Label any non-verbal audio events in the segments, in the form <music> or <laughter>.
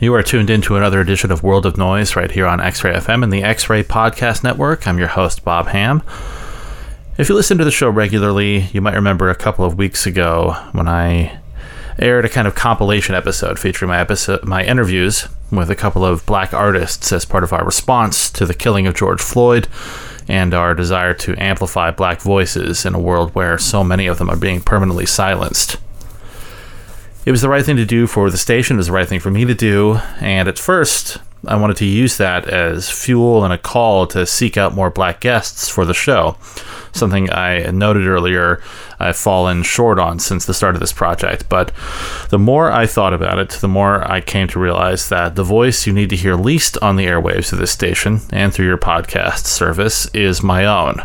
You are tuned into another edition of World of Noise right here on X Ray FM and the X Ray Podcast Network. I'm your host, Bob Ham. If you listen to the show regularly, you might remember a couple of weeks ago when I aired a kind of compilation episode featuring my episode, my interviews with a couple of black artists as part of our response to the killing of George Floyd and our desire to amplify black voices in a world where so many of them are being permanently silenced. It was the right thing to do for the station, it was the right thing for me to do, and at first, I wanted to use that as fuel and a call to seek out more black guests for the show. Something I noted earlier I've fallen short on since the start of this project. But the more I thought about it, the more I came to realize that the voice you need to hear least on the airwaves of this station and through your podcast service is my own.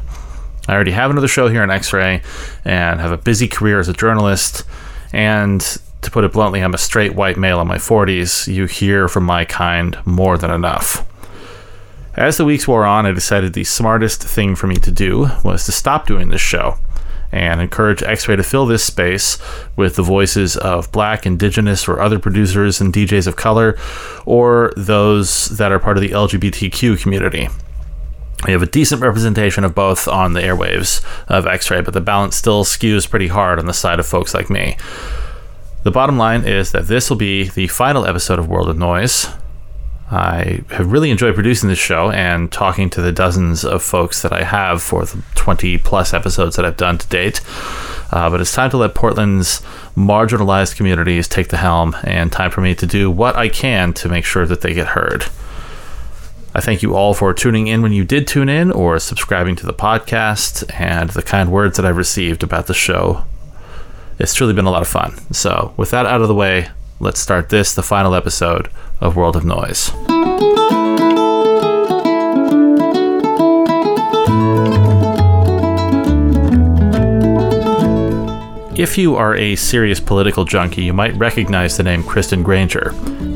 I already have another show here on X Ray and have a busy career as a journalist. And to put it bluntly, I'm a straight white male in my 40s. You hear from my kind more than enough. As the weeks wore on, I decided the smartest thing for me to do was to stop doing this show and encourage X Ray to fill this space with the voices of black, indigenous, or other producers and DJs of color, or those that are part of the LGBTQ community. We have a decent representation of both on the airwaves of X Ray, but the balance still skews pretty hard on the side of folks like me. The bottom line is that this will be the final episode of World of Noise. I have really enjoyed producing this show and talking to the dozens of folks that I have for the 20 plus episodes that I've done to date. Uh, but it's time to let Portland's marginalized communities take the helm and time for me to do what I can to make sure that they get heard. I thank you all for tuning in when you did tune in or subscribing to the podcast and the kind words that I've received about the show it's truly been a lot of fun. So, with that out of the way, let's start this, the final episode of World of Noise. If you are a serious political junkie, you might recognize the name Kristen Grainger.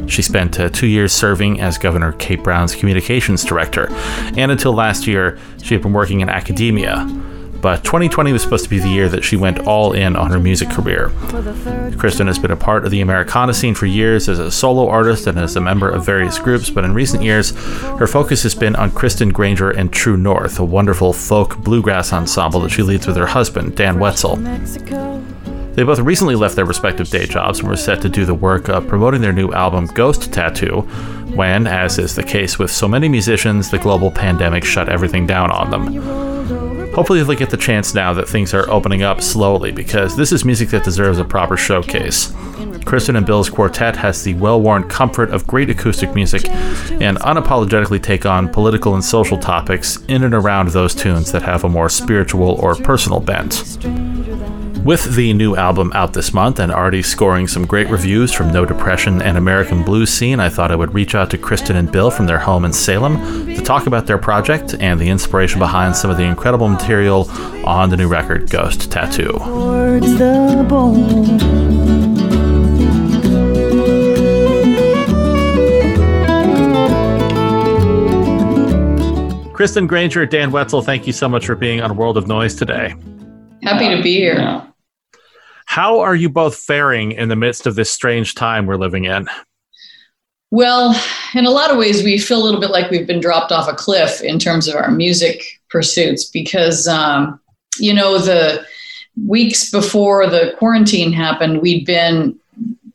She spent uh, two years serving as Governor Kate Brown's communications director, and until last year, she had been working in academia but 2020 was supposed to be the year that she went all in on her music career. Kristen has been a part of the Americana scene for years as a solo artist and as a member of various groups, but in recent years, her focus has been on Kristen Grainger and True North, a wonderful folk bluegrass ensemble that she leads with her husband, Dan Wetzel. They both recently left their respective day jobs and were set to do the work of promoting their new album, Ghost Tattoo, when, as is the case with so many musicians, the global pandemic shut everything down on them. Hopefully, they'll get the chance now that things are opening up slowly because this is music that deserves a proper showcase. Kristen and Bill's quartet has the well worn comfort of great acoustic music and unapologetically take on political and social topics in and around those tunes that have a more spiritual or personal bent. With the new album out this month and already scoring some great reviews from No Depression and American Blues Scene, I thought I would reach out to Kristen and Bill from their home in Salem to talk about their project and the inspiration behind some of the incredible material on the new record, Ghost Tattoo. Kristen Grainger, Dan Wetzel, thank you so much for being on World of Noise today. Happy to be here. How are you both faring in the midst of this strange time we're living in? Well, in a lot of ways, we feel a little bit like we've been dropped off a cliff in terms of our music pursuits because, um, you know, the weeks before the quarantine happened, we'd been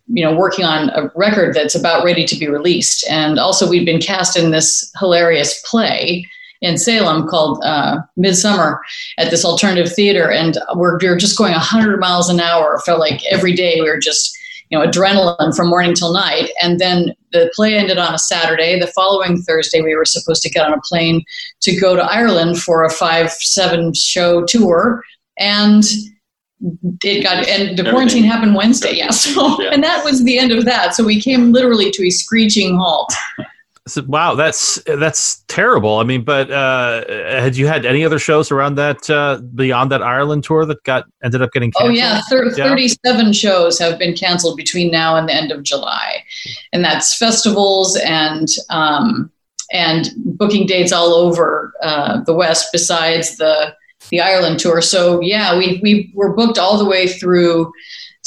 you know working on a record that's about ready to be released and also we'd been cast in this hilarious play in Salem called uh, Midsummer at this alternative theater, and we're, we were just going 100 miles an hour. It Felt like every day we were just you know adrenaline from morning till night. And then the play ended on a Saturday. The following Thursday, we were supposed to get on a plane to go to Ireland for a five seven show tour, and it got and the quarantine happened Wednesday. Yeah, so yeah. and that was the end of that. So we came literally to a screeching halt. So, wow, that's that's terrible. I mean, but uh, had you had any other shows around that uh, beyond that Ireland tour that got ended up getting canceled? Oh yeah, Thir- yeah, thirty-seven shows have been canceled between now and the end of July, and that's festivals and um, and booking dates all over uh, the West besides the the Ireland tour. So yeah, we we were booked all the way through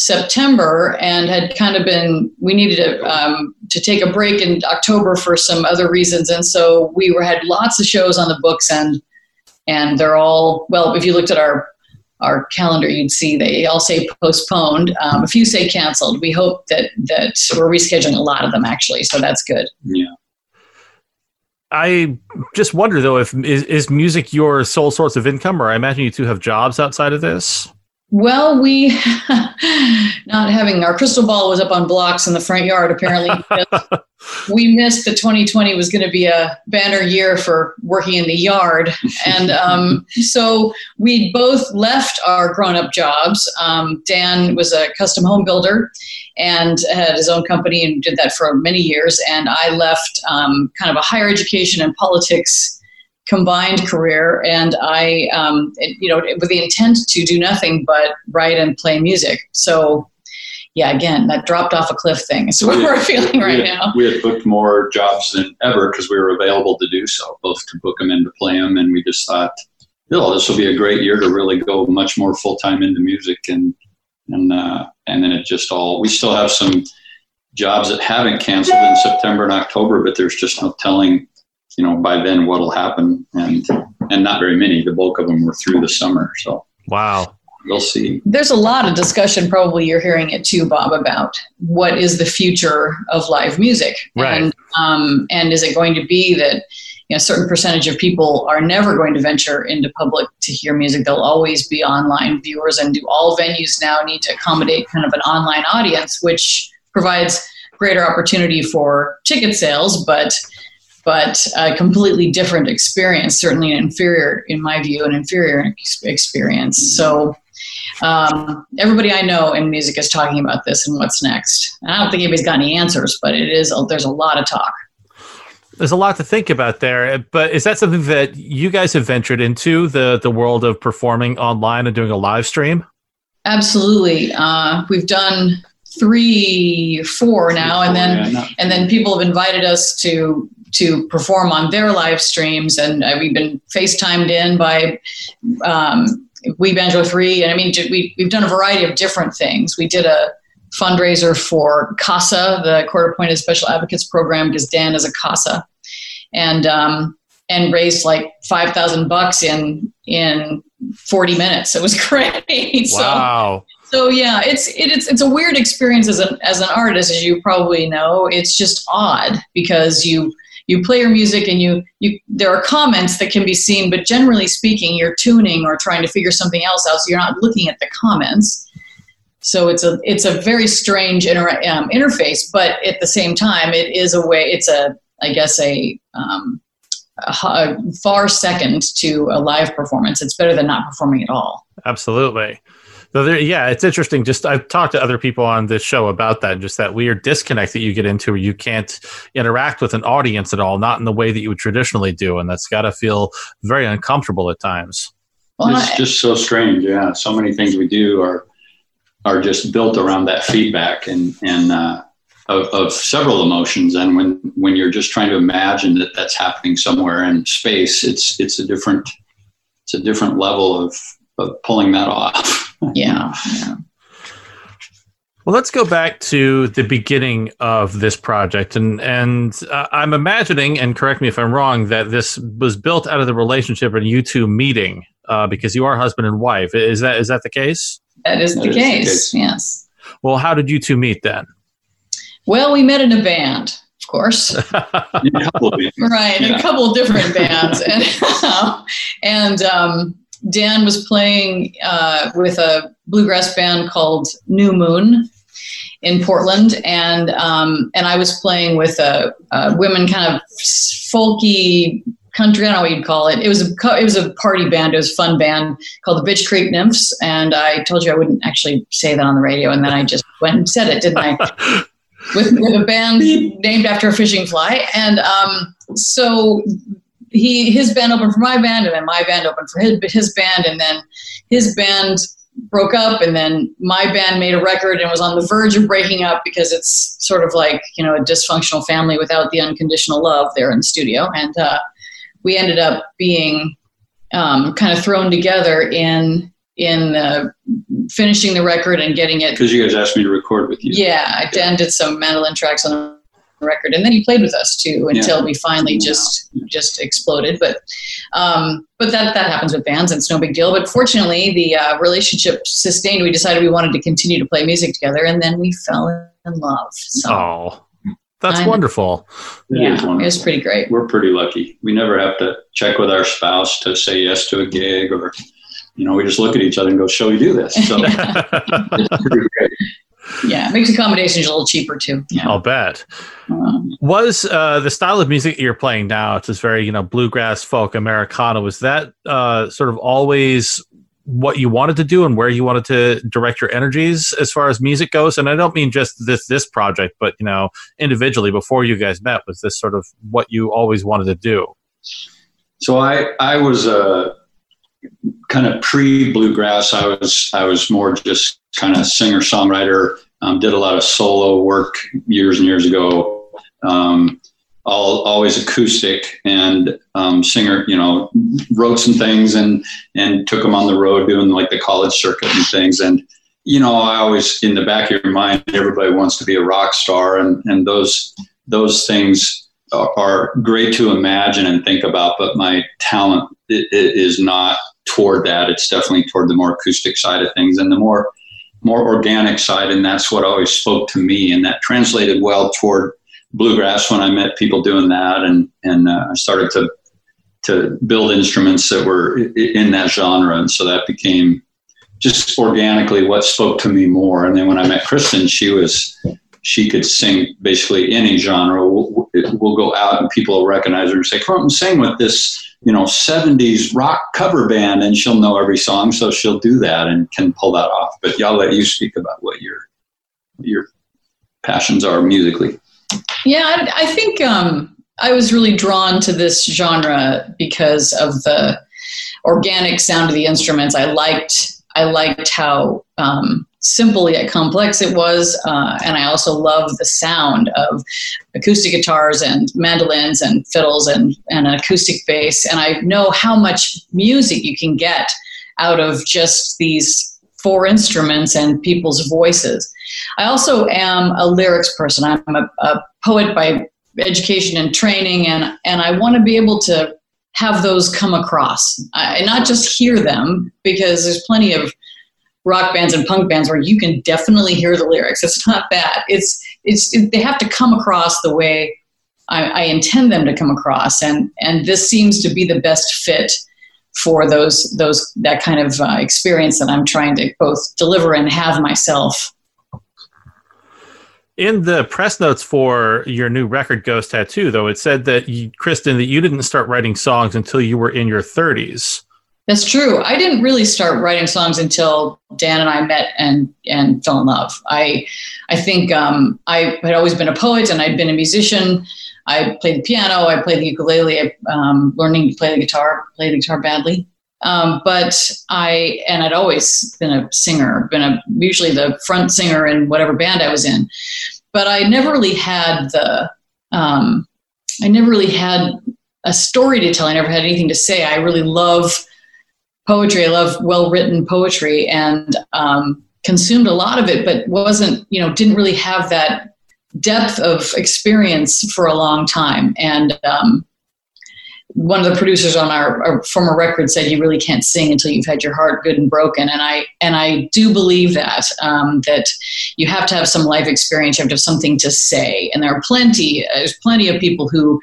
September and had kind of been we needed to um, to take a break in October for some other reasons, and so we were had lots of shows on the books and and they're all well. If you looked at our our calendar, you'd see they all say postponed. Um, a few say canceled. We hope that that we're rescheduling a lot of them actually, so that's good. Yeah. I just wonder though if is, is music your sole source of income, or I imagine you two have jobs outside of this. Well, we <laughs> not having our crystal ball was up on blocks in the front yard. Apparently, <laughs> we missed that 2020 was going to be a banner year for working in the yard, <laughs> and um, so we both left our grown-up jobs. Um, Dan was a custom home builder and had his own company and did that for many years. And I left um, kind of a higher education and politics combined career, and I, um, it, you know, with the intent to do nothing but write and play music. So, yeah, again, that dropped off a cliff thing is <laughs> what we are feeling right we had, now. We had booked more jobs than ever because we were available to do so, both to book them and to play them, and we just thought, oh, this will be a great year to really go much more full time into music, and and uh, and then it just all. We still have some jobs that haven't canceled in September and October, but there's just no telling you know by then what'll happen. And and not very many. The bulk of them were through the summer. So wow. we'll see. There's a lot of discussion probably you're hearing it too bob about what is the future of live music. Right. and um, and is it going to be that you know, a certain percentage of people are never going to venture into public to hear music. They'll always be online viewers, and do all venues now need to accommodate kind of an online audience, which provides greater opportunity for ticket sales, but but a completely different experience, certainly an inferior, in my view, an inferior ex- experience. So um, everybody I know in music is talking about this and what's next. I don't think anybody's got any answers, but it is there's a lot of talk. There's a lot to think about there, but is that something that you guys have ventured into the the world of performing online and doing a live stream? Absolutely, uh, we've done three, four now, and then and then people have invited us to to perform on their live streams, and uh, we've been FaceTimed in by um, We Banjo Three, and I mean we we've done a variety of different things. We did a fundraiser for CASA, the Court Appointed Special Advocates Program, because Dan is a CASA, and um, and raised like five thousand bucks in in forty minutes. It was <laughs> great. Wow. So, so yeah, it's it, it's it's a weird experience as an as an artist, as you probably know. It's just odd because you you play your music and you you there are comments that can be seen but generally speaking you're tuning or trying to figure something else out so you're not looking at the comments. So it's a it's a very strange inter- um, interface but at the same time it is a way it's a i guess a, um, a, a far second to a live performance. It's better than not performing at all. Absolutely so there, yeah, it's interesting. Just I've talked to other people on this show about that, and just that weird disconnect that you get into where you can't interact with an audience at all, not in the way that you would traditionally do, and that's got to feel very uncomfortable at times. Well, it's just so strange. Yeah, so many things we do are are just built around that feedback and and uh, of, of several emotions. And when when you're just trying to imagine that that's happening somewhere in space, it's it's a different it's a different level of of pulling that <laughs> off. <laughs> yeah, yeah. Well, let's go back to the beginning of this project, and and uh, I'm imagining, and correct me if I'm wrong, that this was built out of the relationship and you two meeting uh, because you are husband and wife. Is that is that the case? That is, that the, is case. the case. Yes. Well, how did you two meet then? Well, we met in a band, of course. <laughs> right, yeah. a couple of different bands, and <laughs> and um, Dan was playing uh, with a bluegrass band called New Moon in Portland, and um, and I was playing with a, a, women kind of folky country. I don't know what you'd call it. It was a it was a party band. It was a fun band called the Bitch Creek Nymphs, and I told you I wouldn't actually say that on the radio, and then I just went and said it, didn't I? <laughs> with, with a band named after a fishing fly, and um, so he his band opened for my band, and then my band opened for his his band, and then his band broke up, and then my band made a record and was on the verge of breaking up because it's sort of like you know a dysfunctional family without the unconditional love there in the studio, and uh, we ended up being um, kind of thrown together in in uh, finishing the record and getting it. Because you guys asked me to record with you. Yeah, Dan did some mandolin tracks on the record, and then he played with us too until Yeah. we finally just just exploded. But um, but that that happens with bands, and it's no big deal. But fortunately, the uh, relationship sustained. We decided we wanted to continue to play music together, and then we fell in love. So Oh, that's I know. wonderful. It is yeah, it was pretty great. We're pretty lucky. We never have to check with our spouse to say yes to a gig or, you know, we just look at each other and go, shall we do this? So <laughs> it's pretty great. Yeah, it makes accommodations a little cheaper too. Yeah. I'll bet. Um, Was uh, the style of music you're playing now, it's this very, you know, bluegrass, folk, Americana, was that uh, sort of always what you wanted to do and where you wanted to direct your energies as far as music goes? And I don't mean just this this project, but you know, individually before you guys met, was this sort of what you always wanted to do? So I, I was a kind of pre bluegrass. I was, I was more just kind of singer songwriter. Um, did a lot of solo work years and years ago. Um, all always acoustic and um, singer. You know, wrote some things and and took them on the road doing like the college circuit and things. And you know, I always in the back of your mind, everybody wants to be a rock star, and and those those things are- are great to imagine and think about, but my talent is not toward that. It's definitely toward the more acoustic side of things and the more more organic side, and that's what always spoke to me, and that translated well toward bluegrass when I met people doing that, and and uh, I started to to build instruments that were in that genre, and so that became just organically what spoke to me more. And then when I met Kristen, she was she could sing basically any genre. We'll, we'll go out and people will recognize her and say, "Come and sing with this." You know, 70s rock cover band, and she'll know every song, so she'll do that and can pull that off. But y'all let you speak about what your your passions are musically. Yeah, I, I think um, I was really drawn to this genre because of the organic sound of the instruments. I liked I liked how um, simple yet complex it was, uh, and I also love the sound of acoustic guitars and mandolins and fiddles and, and an acoustic bass. And I know how much music you can get out of just these four instruments and people's voices. I also am a lyrics person. I'm a, a poet by education and training, and, and I want to be able to have those come across I, and not just hear them because there's plenty of rock bands and punk bands where you can definitely hear the lyrics. It's not that. It's it's it, they have to come across the way I, I intend them to come across, and and this seems to be the best fit for those those that kind of uh, experience that I'm trying to both deliver and have myself. In the press notes for your new record, Ghost Tattoo, though, it said that you, Kristen, that you didn't start writing songs until you were in your 30s. That's true. I didn't really start writing songs until Dan and I met and and fell in love. I I think um, I had always been a poet and I'd been a musician. I played the piano. I played the ukulele. Um, learning to play the guitar. Played the guitar badly. Um, but I and I'd always been a singer. Been a usually the front singer in whatever band I was in. But I never really had the. Um, I never really had a story to tell. I never had anything to say. I really love poetry. I love well written poetry and um, consumed a lot of it, but wasn't, you know, didn't really have that depth of experience for a long time. And um, one of the producers on our, our former record said, "You really can't sing until you've had your heart good and broken." And I and I do believe that um, that you have to have some life experience. You have to have something to say. And there are plenty. There's plenty of people who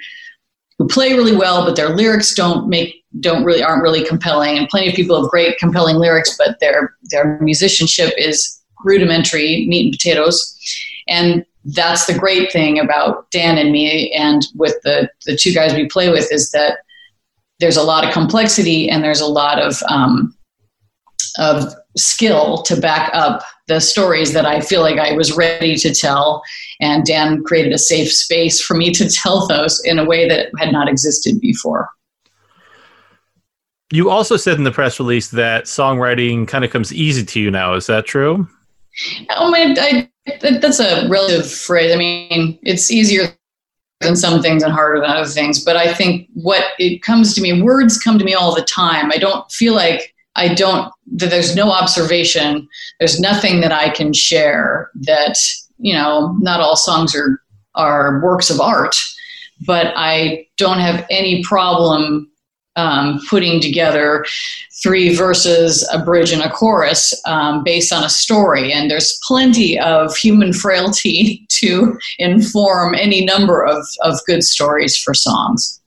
who play really well, but their lyrics don't make don't really aren't really compelling. And plenty of people have great compelling lyrics, but their their musicianship is rudimentary, meat and potatoes. And that's the great thing about Dan and me, and with the the two guys we play with, is that there's a lot of complexity and there's a lot of um, of skill to back up the stories that I feel like I was ready to tell. And Dan created a safe space for me to tell those in a way that had not existed before. You also said in the press release that songwriting kind of comes easy to you now. Is that true? Oh my, I, that's a relative phrase. I mean, it's easier than some things and harder than other things. But I think what it comes to me, words come to me all the time. I don't feel like I don't, that there's no observation, there's nothing that I can share that, you know, not all songs are, are works of art, but I don't have any problem um, putting together three verses, a bridge, and a chorus um, based on a story. And there's plenty of human frailty <laughs> to inform any number of, of good stories for songs.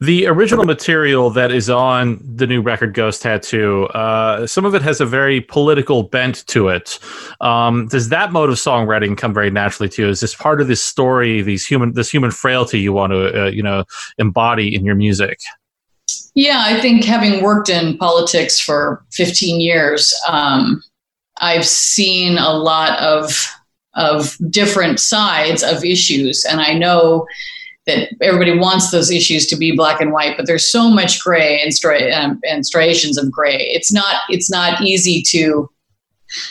The original material that is on the new record Ghost Tattoo, uh, some of it has a very political bent to it. Um, does that mode of songwriting come very naturally to you? Is this part of this story, these human, this human frailty you want to, uh, you know, embody in your music? Yeah, I think having worked in politics for 15 years, um, I've seen a lot of of different sides of issues, and I know that everybody wants those issues to be black and white, but there's so much gray and, stri- um, and striations of gray. It's not it's not easy to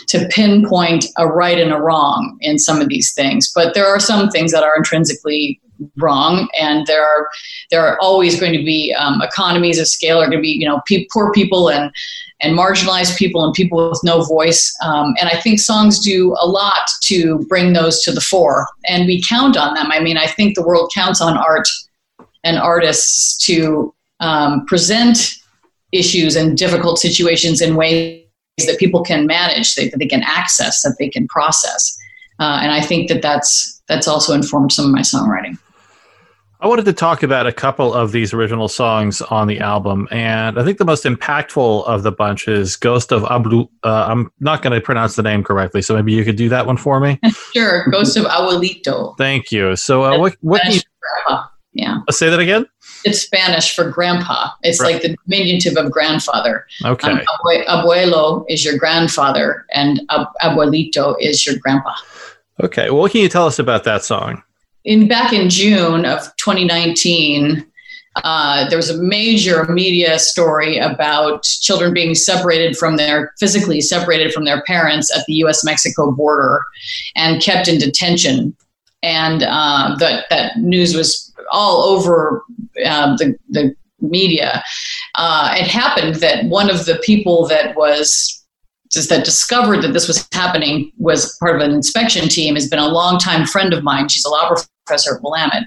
to pinpoint a right and a wrong in some of these things, but there are some things that are intrinsically wrong. And there are there are always going to be um, economies of scale are going to be you know pe- poor people and and marginalized people and people with no voice. Um, and i think songs do a lot to bring those to the fore. And we count on them. I mean i think the world counts on art and artists to um, present issues and difficult situations in ways that people can manage that they can access that they can process. Uh, and i think that that's that's also informed some of my songwriting I wanted to talk about a couple of these original songs on the album, and I think the most impactful of the bunch is "Ghost of Abu." Uh, I'm not going to pronounce the name correctly, so maybe you could do that one for me. <laughs> sure, "Ghost of Abuelito." Thank you. So, uh, what what you, Yeah. Let's say that again. It's Spanish for grandpa. It's right. like the diminutive of grandfather. Okay. Um, abuelo is your grandfather, and abuelito is your grandpa. Okay. Well, what can you tell us about that song? In back in June of 2019, uh, there was a major media story about children being separated from their physically separated from their parents at the U.S. Mexico border and kept in detention. And uh, that that news was all over uh, the the media. Uh, it happened that one of the people that was just that discovered that this was happening was part of an inspection team has been a longtime friend of mine she's a law professor willamette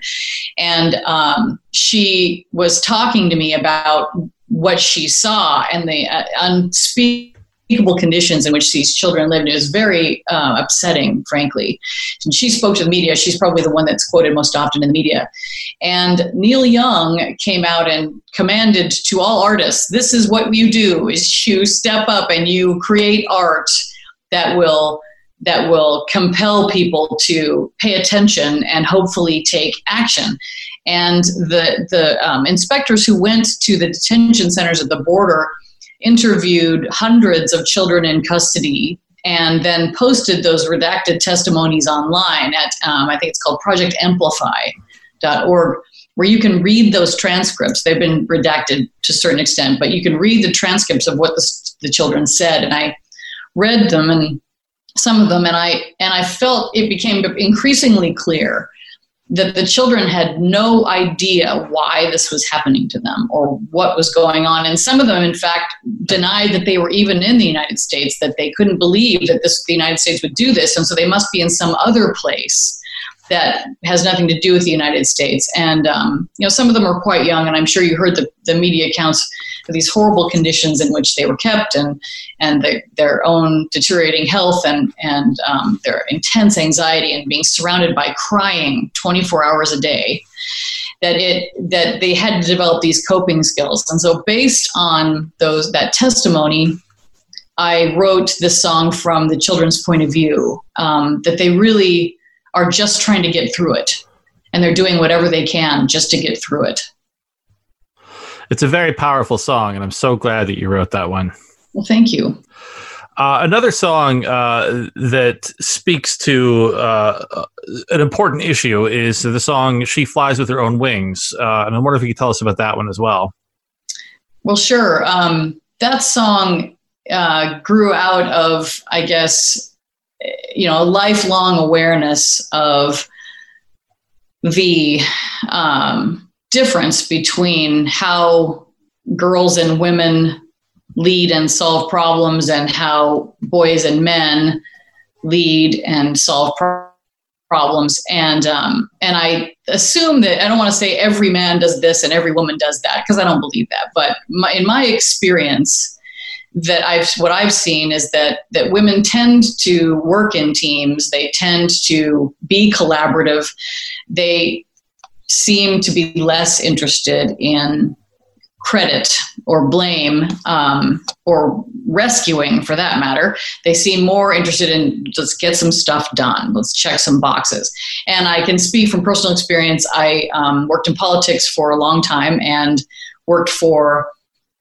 and um, she was talking to me about what she saw and the uh, unspeakable unspeakable conditions in which these children lived. It was very uh, upsetting, frankly. And she spoke to the media. She's probably the one that's quoted most often in the media. And Neil Young came out and commanded to all artists, this is what you do, is you step up and you create art that will that will compel people to pay attention and hopefully take action. And the the um, inspectors who went to the detention centers at the border interviewed hundreds of children in custody and then posted those redacted testimonies online at, um, I think it's called projectamplify.org, where you can read those transcripts. They've been redacted to a certain extent, but you can read the transcripts of what the, the children said. And I read them and some of them, and I, and I felt it became increasingly clear that the children had no idea why this was happening to them or what was going on. And some of them, in fact, denied that they were even in the United States, that they couldn't believe that this, the United States would do this. And so they must be in some other place that has nothing to do with the United States. And, um, you know, some of them are quite young, and I'm sure you heard the, the media accounts of these horrible conditions in which they were kept and, and the, their own deteriorating health and, and um, their intense anxiety and being surrounded by crying 24 hours a day. That it that they had to develop these coping skills, and so based on those that testimony, I wrote this song from the children's point of view. Um, that they really are just trying to get through it and they're doing whatever they can just to get through it. It's a very powerful song, and I'm so glad that you wrote that one. Well, thank you. Uh, another song uh, that speaks to uh, an important issue is the song She Flies with Her Own Wings. Uh, and I wonder if you could tell us about that one as well. Well, sure. Um, that song uh, grew out of, I guess, you know a lifelong awareness of the um, difference between how girls and women lead and solve problems and how boys and men lead and solve pro- problems. And um, and I assume that I don't want to say every man does this and every woman does that because I don't believe that but my, in my experience that I've what I've seen is that that women tend to work in teams. They tend to be collaborative. They seem to be less interested in credit or blame um, or rescuing for that matter. They seem more interested in let's get some stuff done. Let's check some boxes. And i can speak from personal experience. I um, worked in politics for a long time and worked for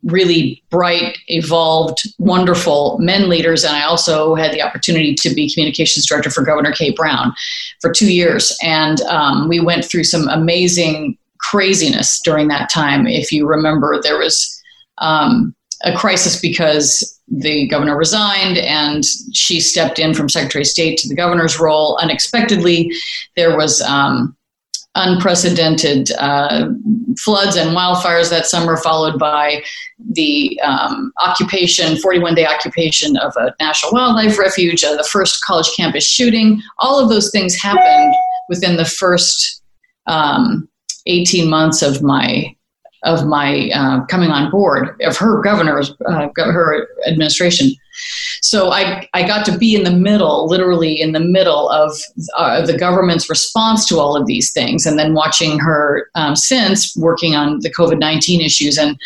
really bright evolved wonderful men leaders and i also had the opportunity to be communications director for governor kate brown for two years and um, we went through some amazing craziness during that time. If you remember, there was um, a crisis because the governor resigned and she stepped in from Secretary of State to the governor's role unexpectedly. There was um, unprecedented uh, floods and wildfires that summer, followed by the um, occupation, 41 day occupation of a national wildlife refuge, uh, the first college campus shooting. All of those things happened within the first um, 18 months of my of my uh, coming on board of her governor's uh, her administration. So I, I got to be in the middle, literally in the middle of uh, the government's response to all of these things, and then watching her um, since working on the COVID nineteen issues and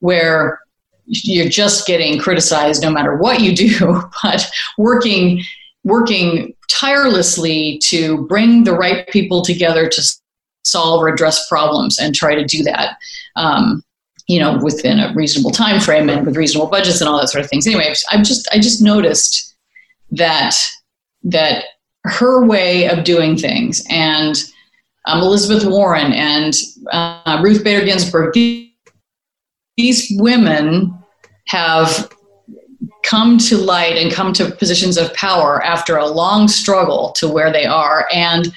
where you're just getting criticized no matter what you do, <laughs> but working working tirelessly to bring the right people together to solve or address problems and try to do that. Um, you know within a reasonable time frame and with reasonable budgets and all that sort of things. Anyway i've just i just noticed that that her way of doing things and um, elizabeth warren and uh, ruth bader ginsburg these women have come to light and come to positions of power after a long struggle to where they are. And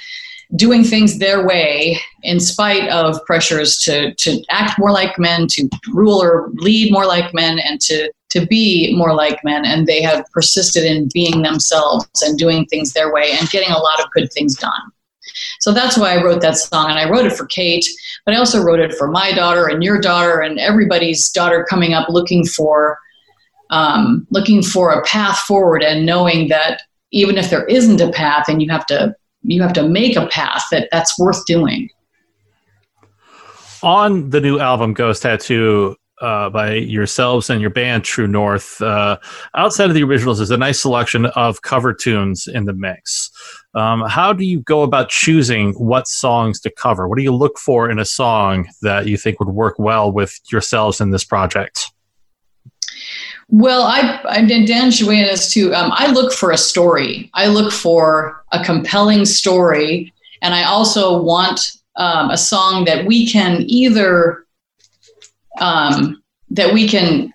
doing things their way in spite of pressures to, to act more like men, to rule or lead more like men, and to, to be more like men. And they have persisted in being themselves and doing things their way and getting a lot of good things done. So that's why I wrote that song. And I wrote it for Kate, but I also wrote it for my daughter and your daughter and everybody's daughter coming up looking for. Um, looking for a path forward and knowing that even if there isn't a path and you have to you have to make a path that that's worth doing. On the new album Ghost Tattoo uh, by yourselves and your band True North, uh, outside of the originals, is a nice selection of cover tunes in the mix. Um, how do you go about choosing what songs to cover? What do you look for in a song that you think would work well with yourselves in this project? Well, I, I Dan in as too. Um, I look for a story. I look for a compelling story, and I also want um, a song that we can either um, that we can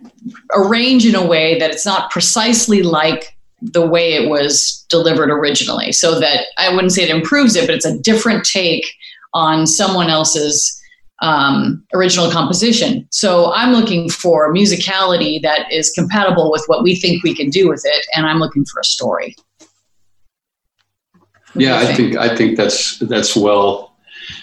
arrange in a way that it's not precisely like the way it was delivered originally. So that I wouldn't say it improves it, but it's a different take on someone else's um, original composition. So I'm looking for musicality that is compatible with what we think we can do with it, and I'm looking for a story. What yeah, think? I think I think that's that's well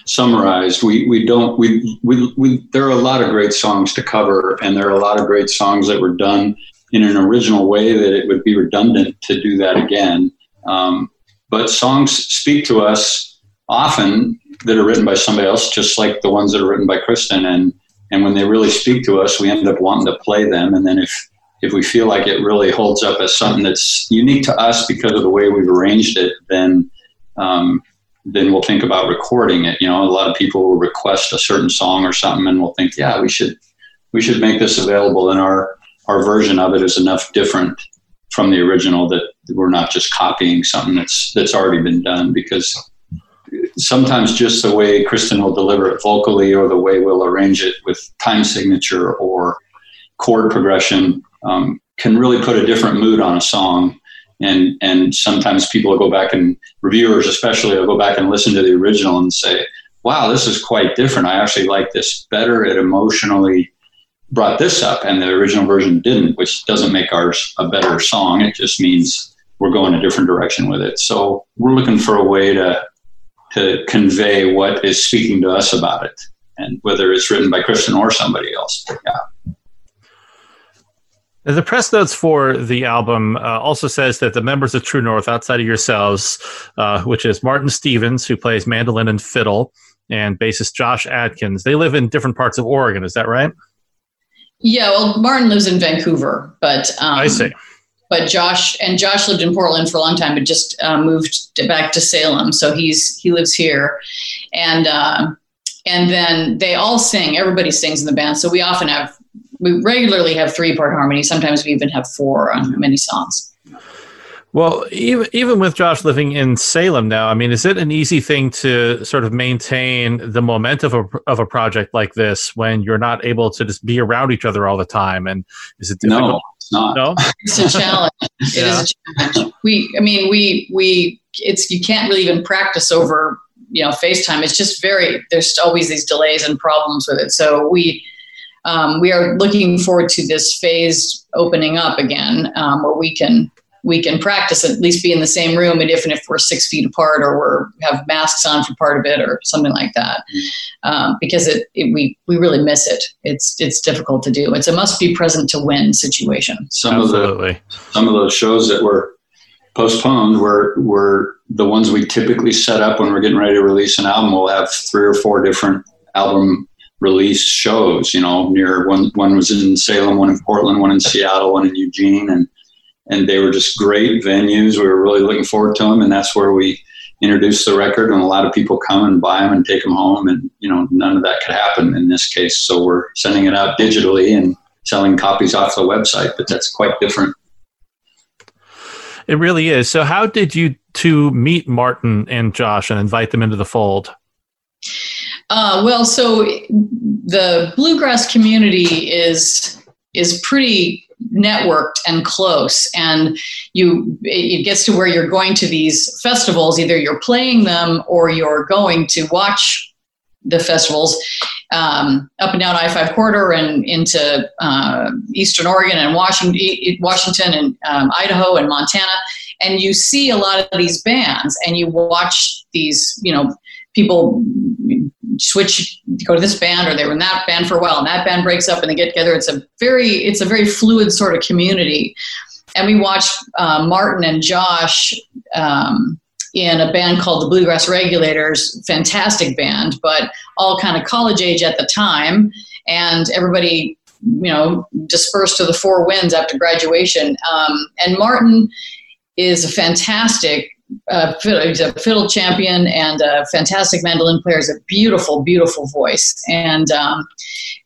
summarized. We we don't we, we we there are a lot of great songs to cover, and there are a lot of great songs that were done in an original way that it would be redundant to do that again. Um, but songs speak to us often that are written by somebody else, just like the ones that are written by Kristen. And and when they really speak to us, we end up wanting to play them. And then if if we feel like it really holds up as something that's unique to us because of the way we've arranged it, then um, then we'll think about recording it. You know, a lot of people will request a certain song or something, and we'll think, yeah, we should we should make this available. And our our version of it is enough different from the original that we're not just copying something that's that's already been done because sometimes just the way Kristen will deliver it vocally or the way we'll arrange it with time signature or chord progression um, can really put a different mood on a song. And, and sometimes people will go back and reviewers especially will go back and listen to the original and say, wow, this is quite different. I actually like this better. It emotionally brought this up and the original version didn't, which doesn't make ours a better song. It just means we're going a different direction with it. So we're looking for a way to to convey what is speaking to us about it, and whether it's written by Kristen or somebody else. Yeah. The press notes for the album uh, also says that the members of True North, outside of yourselves, uh, which is Martin Stevens, who plays mandolin and fiddle, and bassist Josh Adkins, they live in different parts of Oregon. Is that right? Yeah, well, Martin lives in Vancouver, but um, I see. But Josh and Josh lived in Portland for a long time, but just uh, moved to, back to Salem, so he's he lives here, and uh, and then they all sing. Everybody sings in the band, so we often have we regularly have three part harmony. Sometimes we even have four on many songs. Well, even even with Josh living in Salem now, I mean, is it an easy thing to sort of maintain the momentum of a, of a project like this when you're not able to just be around each other all the time? And is it difficult? No, it's not. No, <laughs> it's a challenge. It Yeah. is a challenge. We, I mean, we we it's you can't really even practice over you know FaceTime. It's just very there's always these delays and problems with it. So we. Um, we are looking forward to this phase opening up again, um, where we can we can practice at least be in the same room, and even if we're six feet apart or we're have masks on for part of it or something like that, um, because it, it we we really miss it. It's it's difficult to do. It's a must be present to win situation. Some of the absolutely. some of those shows that were postponed were were the ones we typically set up when we're getting ready to release an album. We'll have three or four different album release shows. You know, near one one was in Salem, one in Portland, one in Seattle, one in Eugene, and and they were just great venues. We were really looking forward to them, and that's where we introduced the record. And a lot of people come and buy them and take them home, and you know, none of that could happen in this case. So we're sending it out digitally and selling copies off the website, but that's quite different. It really is. So, how did you two meet Martin and Josh and invite them into the fold? Uh, well, so the bluegrass community is is pretty networked and close, and you it gets to where you're going to these festivals. Either you're playing them or you're going to watch the festivals um, up and down I five corridor and into uh, Eastern Oregon and Washington, Washington and um, Idaho and Montana, and you see a lot of these bands, and you watch these, you know, people switch go to this band or they were in that band for a while and that band breaks up and they get together. It's a very it's a very fluid sort of community. And we watched uh, martin and josh um, in a band called the bluegrass regulators fantastic band but all kind of college age at the time. And everybody you know dispersed to the four winds after graduation. Um, and martin is a fantastic he's a fiddle champion and a fantastic mandolin player. He's a beautiful, beautiful voice. And um,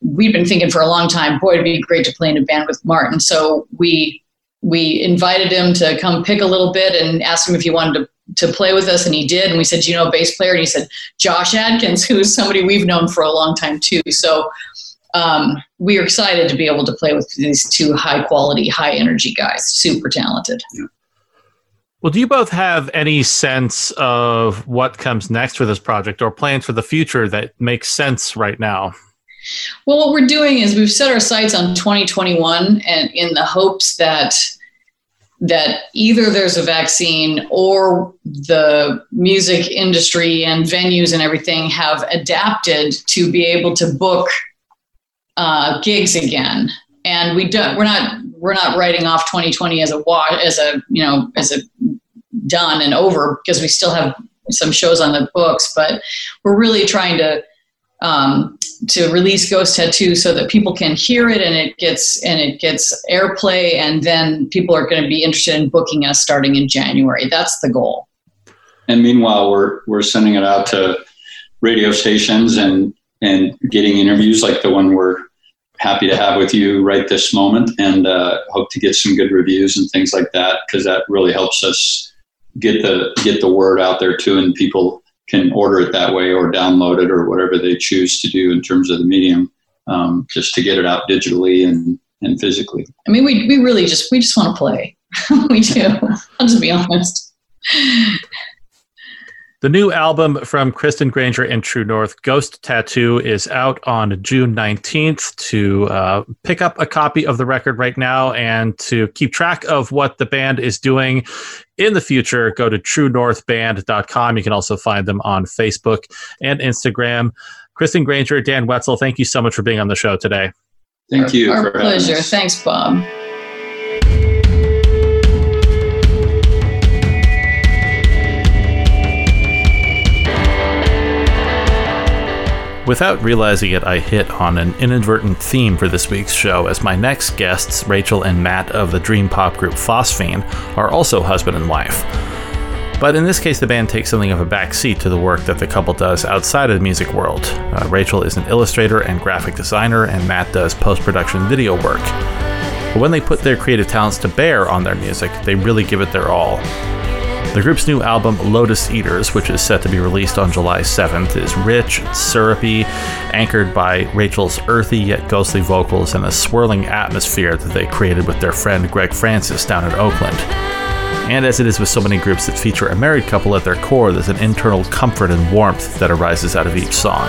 we've been thinking for a long time, boy, it'd be great to play in a band with Martin. So we we invited him to come pick a little bit and asked him if he wanted to, to play with us, and he did. And we said, "Do you know a bass player?" And he said, "Josh Adkins, <laughs> who's somebody we've known for a long time too." So um, we are excited to be able to play with these two high quality, high energy guys, super talented. Well, do you both have any sense of what comes next for this project or plans for the future that makes sense right now? Well, what we're doing is we've set our sights on 2021, and in the hopes that that either there's a vaccine or the music industry and venues and everything have adapted to be able to book uh, gigs again. And we don't. We're not. We're not writing off 2020 as a wa- as a you know as a done and over because we still have some shows on the books. But we're really trying to um, to release Ghost Tattoo so that people can hear it and it gets and it gets airplay, and then people are going to be interested in booking us starting in January. That's the goal. And meanwhile, we're we're sending it out to radio stations and and getting interviews like the one we're happy to have with you right this moment, and uh, hope to get some good reviews and things like that because that really helps us get the get the word out there too, and people can order it that way or download it or whatever they choose to do in terms of the medium, um, just to get it out digitally and and physically. I mean, we we really just we just want to play. <laughs> we do. I'll just be honest. The new album from Kristen Grainger and True North, Ghost Tattoo, is out on June 19th. To uh, pick up a copy of the record right now and to keep track of what the band is doing in the future, go to truenorthband.com. You can also find them on Facebook and Instagram. Kristen Grainger, Dan Wetzel, thank you so much for being on the show today. Thank you. Our pleasure. Thanks, Bob. Without realizing it, I hit on an inadvertent theme for this week's show, as my next guests, Rachel and Matt of the dream pop group Phosphene, are also husband and wife. But in this case, the band takes something of a backseat to the work that the couple does outside of the music world. Uh, Rachel is an illustrator and graphic designer, and Matt does post production video work. But when they put their creative talents to bear on their music, they really give it their all. The group's new album, Lotus Eaters, which is set to be released on July 7th, is rich, syrupy, anchored by Rachel's earthy yet ghostly vocals and a swirling atmosphere that they created with their friend Greg Francis down in Oakland. And as it is with so many groups that feature a married couple at their core, there's an internal comfort and warmth that arises out of each song.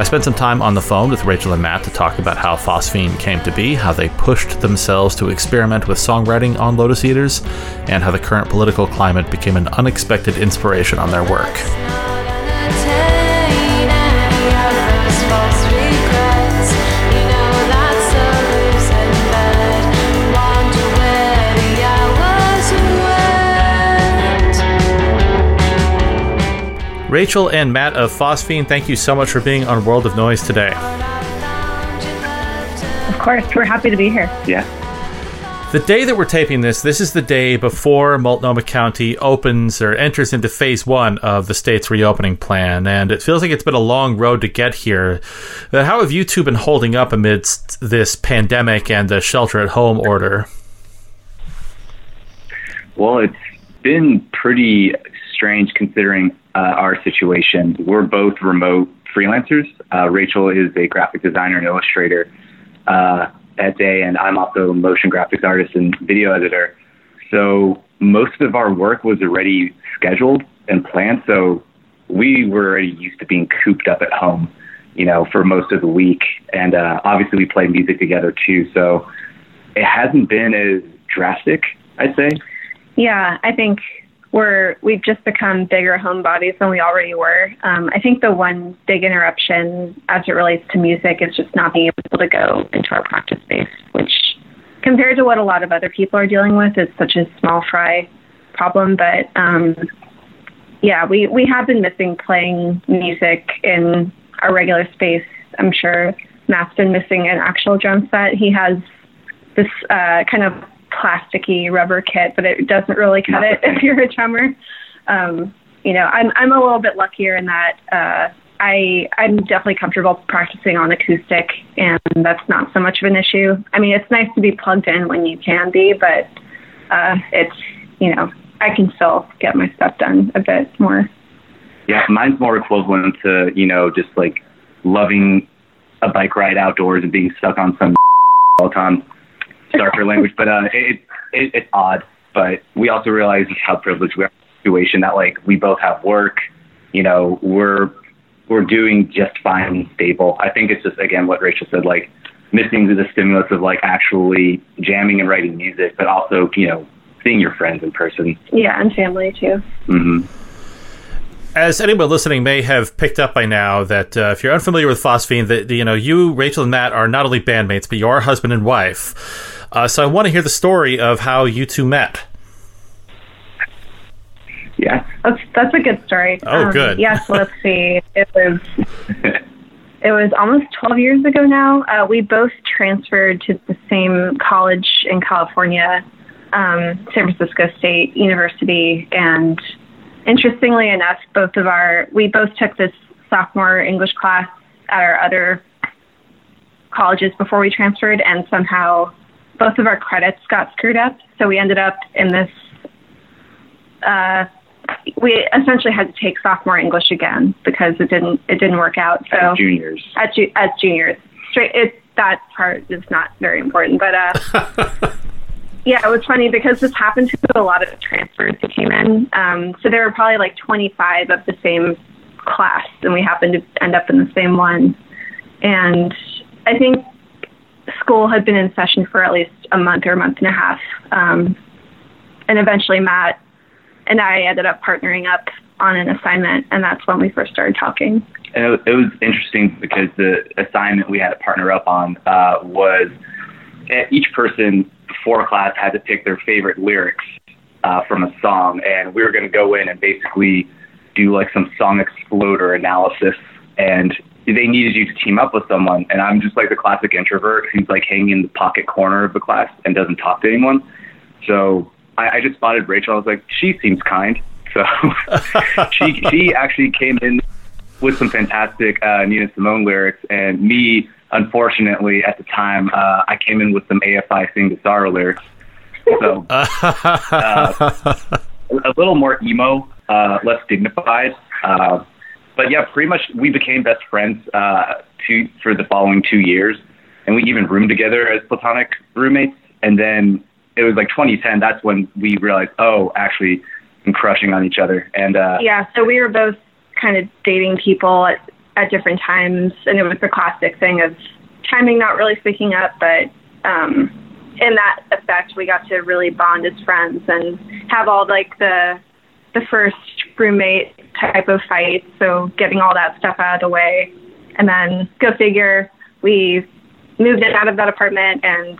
I spent some time on the phone with Rachel and Matt to talk about how Phosphene came to be, how they pushed themselves to experiment with songwriting on Lotus Eaters, and how the current political climate became an unexpected inspiration on their work. Rachel and Matt of Phosphene, thank you so much for being on World of Noise today. Of course, we're happy to be here. Yeah. The day that we're taping this, this is the day before Multnomah County opens or enters into phase one of the state's reopening plan. And it feels like it's been a long road to get here. Uh, how have you two been holding up amidst this pandemic and the shelter at home order? Well, it's been pretty strange considering uh, our situation. We're both remote freelancers. Uh, Rachel is a graphic designer and illustrator uh, at day, and I'm also a motion graphics artist and video editor. So most of our work was already scheduled and planned. So we were already used to being cooped up at home, you know, for most of the week. And uh, obviously, we play music together too. So it hasn't been as drastic, I'd say. Yeah, I think we're we've just become bigger homebodies than we already were. Um, I think the one big interruption as it relates to music is just not being able to go into our practice space, which compared to what a lot of other people are dealing with is such a small fry problem. But um, yeah, we we have been missing playing music in our regular space. I'm sure Matt's been missing an actual drum set. He has this uh, kind of plasticky rubber kit, but it doesn't really cut it <laughs> if you're a drummer. Um, you know, I'm I'm a little bit luckier in that uh, I I'm definitely comfortable practicing on acoustic, and that's not so much of an issue. I mean, it's nice to be plugged in when you can be, but uh, it's you know I can still get my stuff done a bit more. Yeah, mine's more equivalent to you know just like loving a bike ride outdoors and being stuck on some <laughs> all the time darker language, but uh, it, it it's odd. But we also realize how privileged we are in the situation that like we both have work. You know, we're we're doing just fine and stable. I think it's just again what Rachel said, like missing the stimulus of like actually jamming and writing music, but also you know seeing your friends in person. Yeah, and family too. Mm-hmm. As anyone listening may have picked up by now, that uh, if you're unfamiliar with Phosphene, that you know you, Rachel, and Matt are not only bandmates, but you are husband and wife. Uh, so I want to hear the story of how you two met. Yeah, that's that's a good story. Oh, um, good. Yes, let's see. It was <laughs> it was almost 12 years ago now. Uh, we both transferred to the same college in California, um, San Francisco State University, and interestingly enough, both of our we both took this sophomore English class at our other colleges before we transferred, and somehow both of our credits got screwed up. So we ended up in this. Uh, we essentially had to take sophomore English again because it didn't it didn't work out. So as juniors, as, ju- as juniors, straight. It that part is not very important, but uh, <laughs> Yeah, it was funny because this happened to a lot of transfers who came in. Um, so there were probably like 25 of the same class, and we happened to end up in the same one. And I think school had been in session for at least a month or a month and a half. Um, and eventually, Matt and I ended up partnering up on an assignment, and that's when we first started talking. It, it was interesting because the assignment we had to partner up on uh, was each person before class had to pick their favorite lyrics uh, from a song, and we were going to go in and basically do like some song exploder analysis. And they needed you to team up with someone, and I'm just like the classic introvert who's like hanging in the pocket corner of the class and doesn't talk to anyone. So I, I just spotted Rachel. I was like, she seems kind. <laughs> So <laughs> she she actually came in with some fantastic uh, Nina Simone lyrics, and me, unfortunately, at the time, uh, I came in with some AFI Sing the Sorrow lyrics. So <laughs> uh, a little more emo, uh, less dignified. Uh, but yeah, pretty much we became best friends uh, two, for the following two years, and we even roomed together as platonic roommates. And then it was like 2010. That's when we realized, oh, actually, I'm crushing on each other. And uh, yeah, so we were both kind of dating people at, at different times, and it was the classic thing of timing not really speaking up, but um, in that effect, we got to really bond as friends and have all like the the first roommate type of fight. So getting all that stuff out of the way, and then go figure, we moved out of that apartment and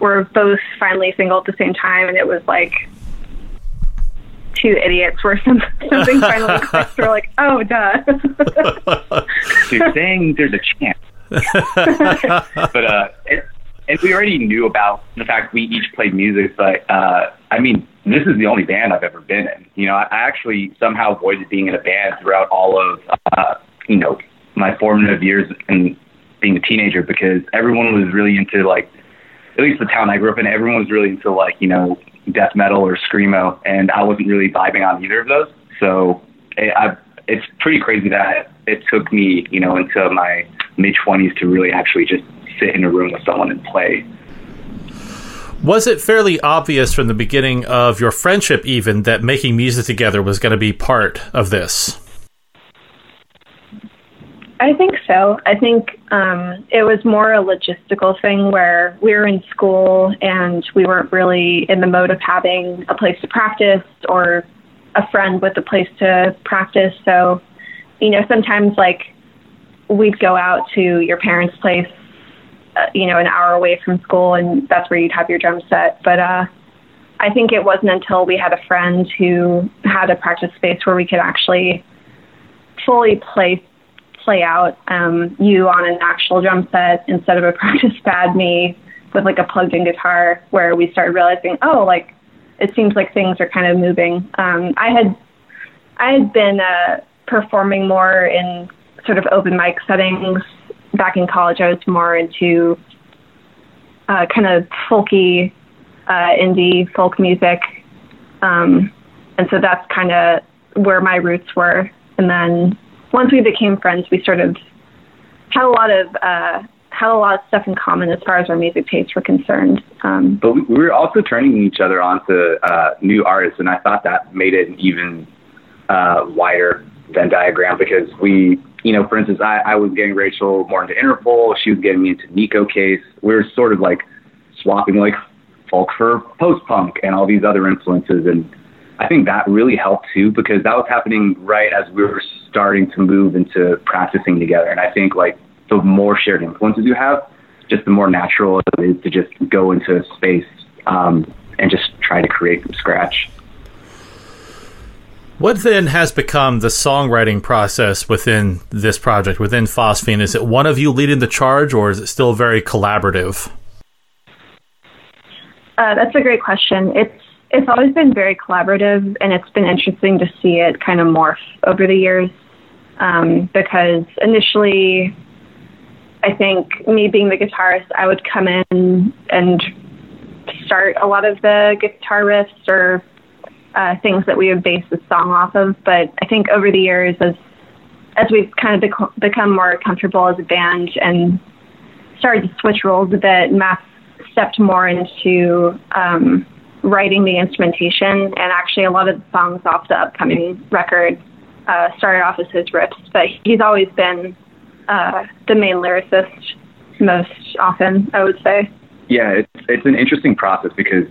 we're both finally single at the same time, and it was like two idiots where some, <laughs> something finally clicked. <laughs> We're like, oh, duh. <laughs> You're saying there's a chance. but uh, it, and we already knew about the fact we each played music, but uh, I mean, this is the only band I've ever been in. You know, I actually somehow avoided being in a band throughout all of, uh, you know, my formative years and being a teenager because everyone was really into like at least the town I grew up in, everyone was really into like, you know, death metal or screamo, and I wasn't really vibing on either of those. So it, I, it's pretty crazy that it took me, you know, into my mid 20s to really actually just sit in a room with someone and play. Was it fairly obvious from the beginning of your friendship, even, that making music together was going to be part of this? I think so. I think um, it was more a logistical thing where we were in school and we weren't really in the mode of having a place to practice or a friend with a place to practice. So, you know, sometimes like we'd go out to your parents' place, uh, you know, an hour away from school, and that's where you'd have your drum set. But uh, I think it wasn't until we had a friend who had a practice space where we could actually fully play play out um, you on an actual drum set instead of a <laughs> practice pad, me with like a plugged in guitar, where we started realizing, oh, like it seems like things are kind of moving. Um, I had I had been uh, performing more in sort of open mic settings back in college. I was more into uh, kind of folky, uh, indie folk music, um, and so that's kind of where my roots were. And then once we became friends, we sort of had a lot of uh, had a lot of stuff in common as far as our music tastes were concerned. Um, but we, we were also turning each other on to uh, new artists, and I thought that made it an even uh, wider Venn diagram because we, you know, for instance, I, I was getting Rachel more into Interpol, she was getting me into Neko Case. We were sort of like swapping like folk for post punk and all these other influences, and I think that really helped too because that was happening right as we were starting to move into practicing together. And I think like the more shared influences you have, just the more natural it is to just go into a space um, and just try to create from scratch. What then has become the songwriting process within this project, within Phosphene? Is it one of you leading the charge, or is it still very collaborative? Uh, that's a great question. It's it's always been very collaborative, and it's been interesting to see it kind of morph over the years. Um, because initially, I think me being the guitarist, I would come in and start a lot of the guitar riffs or uh, things that we would base the song off of. But I think over the years, as as we've kind of bec- become more comfortable as a band and started to switch roles a bit, Matt's stepped more into um, writing the instrumentation, and actually a lot of the songs off the upcoming record uh, started off as his riffs. But he's always been uh, the main lyricist most often, I would say. Yeah, it's it's an interesting process because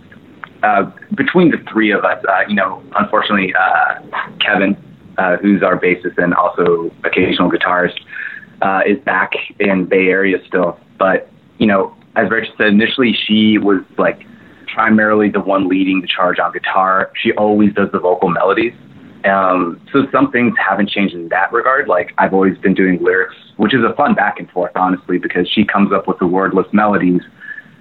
uh, between the three of us, uh, you know, unfortunately, uh, Kevin, uh, who's our bassist and also occasional guitarist, uh, is back in Bay Area still. But you know, as Rachel said, initially she was like primarily the one leading the charge on guitar. She always does the vocal melodies. Um, so some things haven't changed in that regard. Like I've always been doing lyrics, which is a fun back and forth, honestly, because she comes up with the wordless melodies.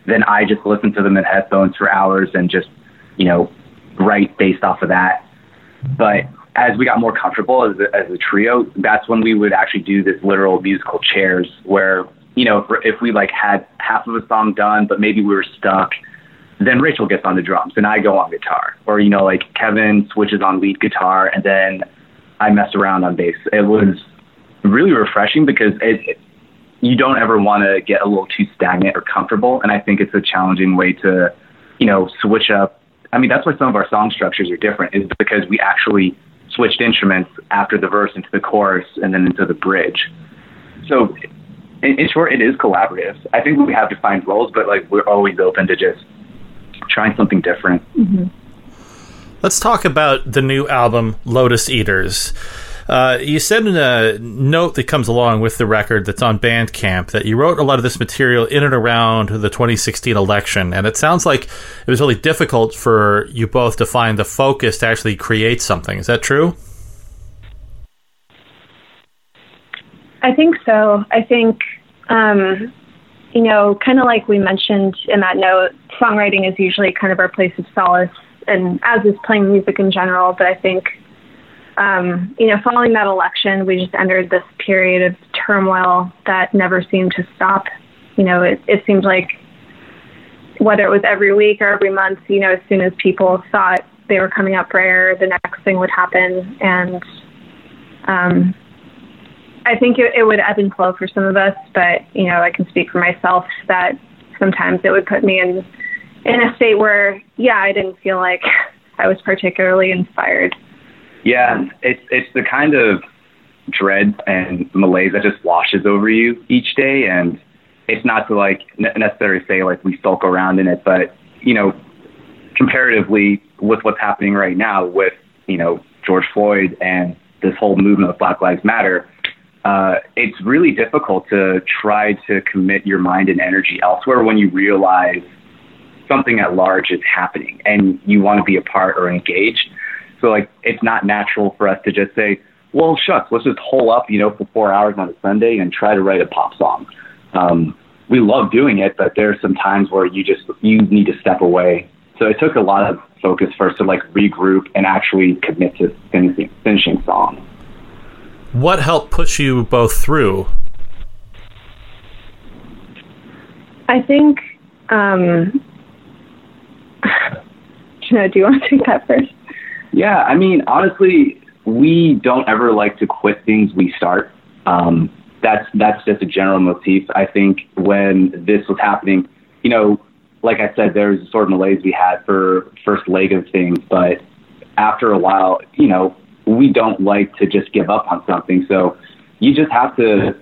Then I just listen to them in headphones for hours and just, you know, write based off of that. But as we got more comfortable as a, as a trio, that's when we would actually do this literal musical chairs where, you know, if we like had half of a song done, but maybe we were stuck then Rachel gets on the drums and I go on guitar. Or, you know, like Kevin switches on lead guitar and then I mess around on bass. It was really refreshing because it, you don't ever want to get a little too stagnant or comfortable. And I think it's a challenging way to, you know, switch up. I mean, that's why some of our song structures are different, is because we actually switched instruments after the verse into the chorus and then into the bridge. So, in, in short, it is collaborative. I think we have defined roles, but like we're always open to just trying something different. Mm-hmm. Let's talk about the new album, Lotus Eaters. Uh, you said in a note that comes along with the record that's on Bandcamp that you wrote a lot of this material in and around the 2016 election, and it sounds like it was really difficult for you both to find the focus to actually create something. Is that true? I think so. I think um, you know, kind of like we mentioned in that note, songwriting is usually kind of our place of solace, and as is playing music in general. But I think, um, you know, following that election, we just entered this period of turmoil that never seemed to stop. You know, it, it seemed like whether it was every week or every month, you know, as soon as people thought they were coming up air, the next thing would happen. And um, I think it, it would ebb and flow for some of us, but you know, I can speak for myself that sometimes it would put me in in a state where, yeah, I didn't feel like I was particularly inspired. Yeah, it's it's the kind of dread and malaise that just washes over you each day, and it's not to like necessarily say like we sulk around in it, but you know, comparatively with what's happening right now with you know George Floyd and this whole movement of Black Lives Matter, uh, it's really difficult to try to commit your mind and energy elsewhere when you realize something at large is happening and you want to be a part or engaged. So like it's not natural for us to just say, well, shucks, let's just hole up, you know, for four hours on a Sunday and try to write a pop song. Um, we love doing it, but there's some times where you just you need to step away. So it took a lot of focus first to like regroup and actually commit to finishing finishing song what helped push you both through? I think. Um, <laughs> do you want to take that first? Yeah, I mean, honestly, we don't ever like to quit things we start. Um, that's that's just a general motif. I think when this was happening, you know, like I said, there was a sort of malaise we had for first leg of things, but after a while, you know, we don't like to just give up on something. So you just have to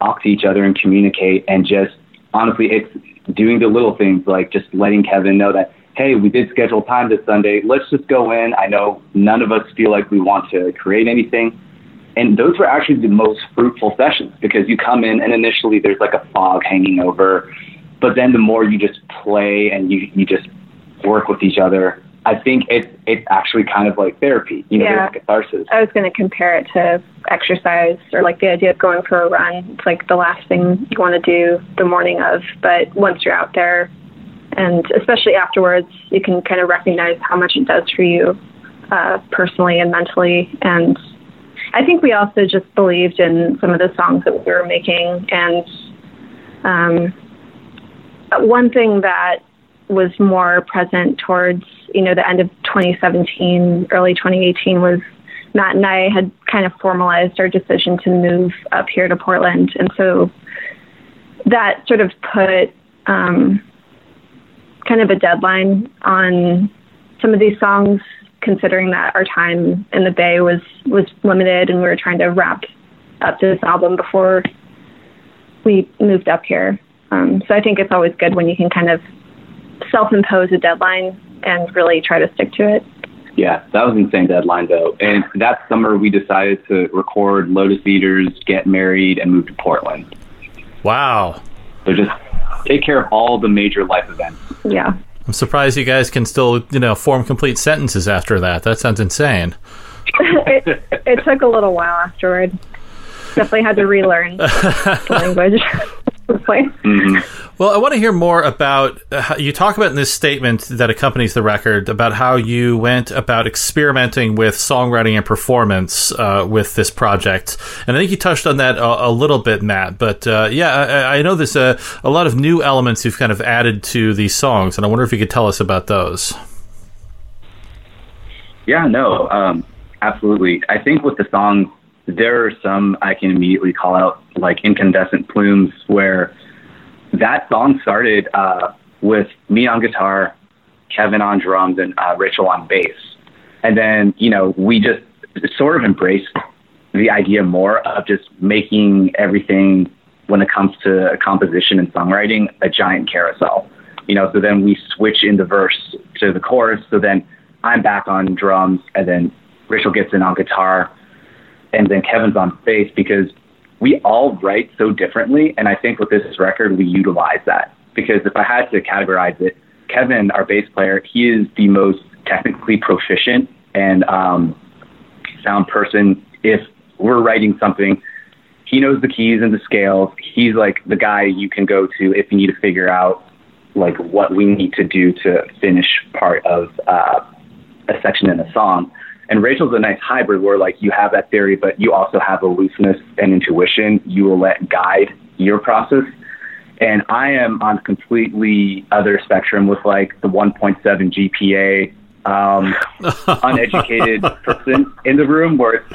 talk to each other and communicate and just honestly, it's doing the little things like just letting Kevin know that, hey, we did schedule time this Sunday. Let's just go in. I know none of us feel like we want to create anything. And those were actually the most fruitful sessions because you come in and initially there's like a fog hanging over. But then the more you just play and you, you just work with each other, I think it's it's actually kind of like therapy. You know, yeah. there's catharsis. I was going to compare it to exercise or like the idea of going for a run. It's like the last thing you want to do the morning of, but once you're out there, and especially afterwards, you can kind of recognize how much it does for you uh, personally and mentally. And I think we also just believed in some of the songs that we were making. And um, one thing that was more present towards you know the end of 2017, early 2018 was Matt and I had kind of formalized our decision to move up here to Portland, and so that sort of put um, kind of a deadline on some of these songs, considering that our time in the Bay was was limited, and we were trying to wrap up this album before we moved up here. Um, so I think it's always good when you can kind of self-impose a deadline and really try to stick to it. Yeah, that was an insane deadline though. And that summer we decided to record Lotus Eaters, get married, and move to Portland. Wow. So just take care of all the major life events. Yeah. I'm surprised you guys can still, you know, form complete sentences after that. That sounds insane. it, it took a little while afterward. Definitely had to relearn <laughs> the language. Mm-hmm. Well, I want to hear more about uh, you talk about in this statement that accompanies the record about how you went about experimenting with songwriting and performance uh, with this project, and I think you touched on that a, a little bit, Matt. But uh, yeah, I, I, know there's a, a lot of new elements you've kind of added to these songs, and I wonder if you could tell us about those. Yeah, no, um, absolutely. I think with the songs there are some I can immediately call out, like Incandescent Plumes, where that song started uh, with me on guitar, Kevin on drums, and uh, Rachel on bass. And then, you know, we just sort of embraced the idea more of just making everything when it comes to composition and songwriting a giant carousel. You know, so then we switch in the verse to the chorus. So then I'm back on drums, and then Rachel gets in on guitar and then Kevin's on bass because we all write so differently. And I think with this record, we utilize that because if I had to categorize it, Kevin, our bass player, he is the most technically proficient and um, sound person. If we're writing something, he knows the keys and the scales. He's like the guy you can go to if you need to figure out like what we need to do to finish part of uh, a section in a song. And Rachel's a nice hybrid where like you have that theory, but you also have aloofness and intuition. You will let guide your process. And I am on completely other spectrum with like the 1.7 GPA, um, <laughs> uneducated person in the room where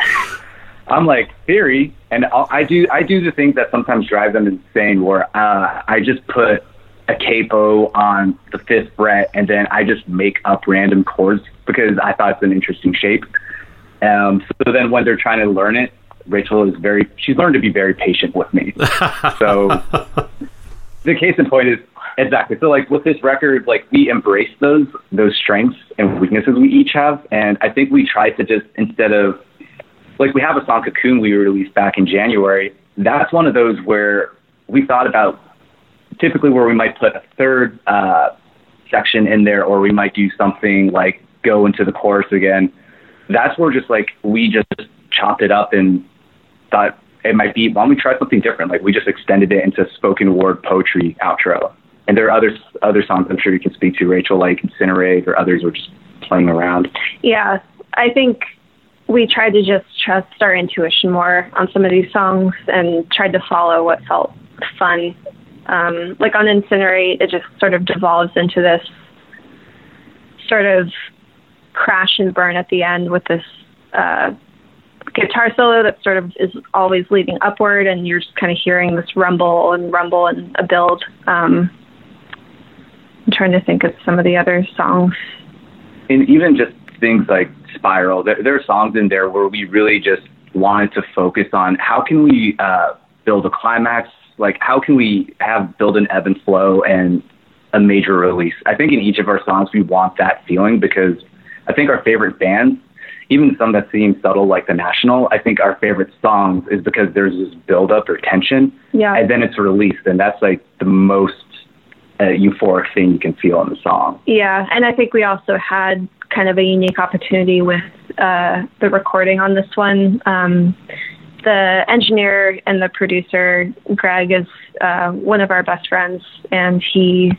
I'm like theory, and I'll, I do I do the things that sometimes drive them insane. Where uh, I just put a capo on the fifth fret, and then I just make up random chords because I thought it's an interesting shape. Um, so then when they're trying to learn it, Rachel is very, she's learned to be very patient with me. <laughs> so the case in point is exactly. So like with this record, like we embrace those, those strengths and weaknesses we each have. And I think we try to just, instead of like we have a song Cocoon we released back in January. That's one of those where we thought about typically where we might put a third uh, section in there, or we might do something like go into the chorus again. That's where just like we just chopped it up and thought it might be why don't we try something different? Like we just extended it into spoken word poetry outro. And there are other other songs I'm sure you can speak to, Rachel, like Incinerate or others were just playing around. Yeah, I think we tried to just trust our intuition more on some of these songs and tried to follow what felt fun um, like on Incinerate, it just sort of devolves into this sort of crash and burn at the end with this uh, guitar solo that sort of is always leading upward, and you're just kind of hearing this rumble and rumble and a build. Um, I'm trying to think of some of the other songs. And even just things like Spiral, there, there are songs in there where we really just wanted to focus on how can we uh, build a climax like how can we have build an ebb and flow and a major release? I think in each of our songs we want that feeling because I think our favorite bands, even some that seem subtle like the National, I think our favorite songs is because there's this build up or tension, yeah, and then it's released, and that's like the most uh, euphoric thing you can feel in the song. Yeah, and I think we also had kind of a unique opportunity with uh, the recording on this one. Um, the engineer and the producer, Greg, is uh, one of our best friends, and he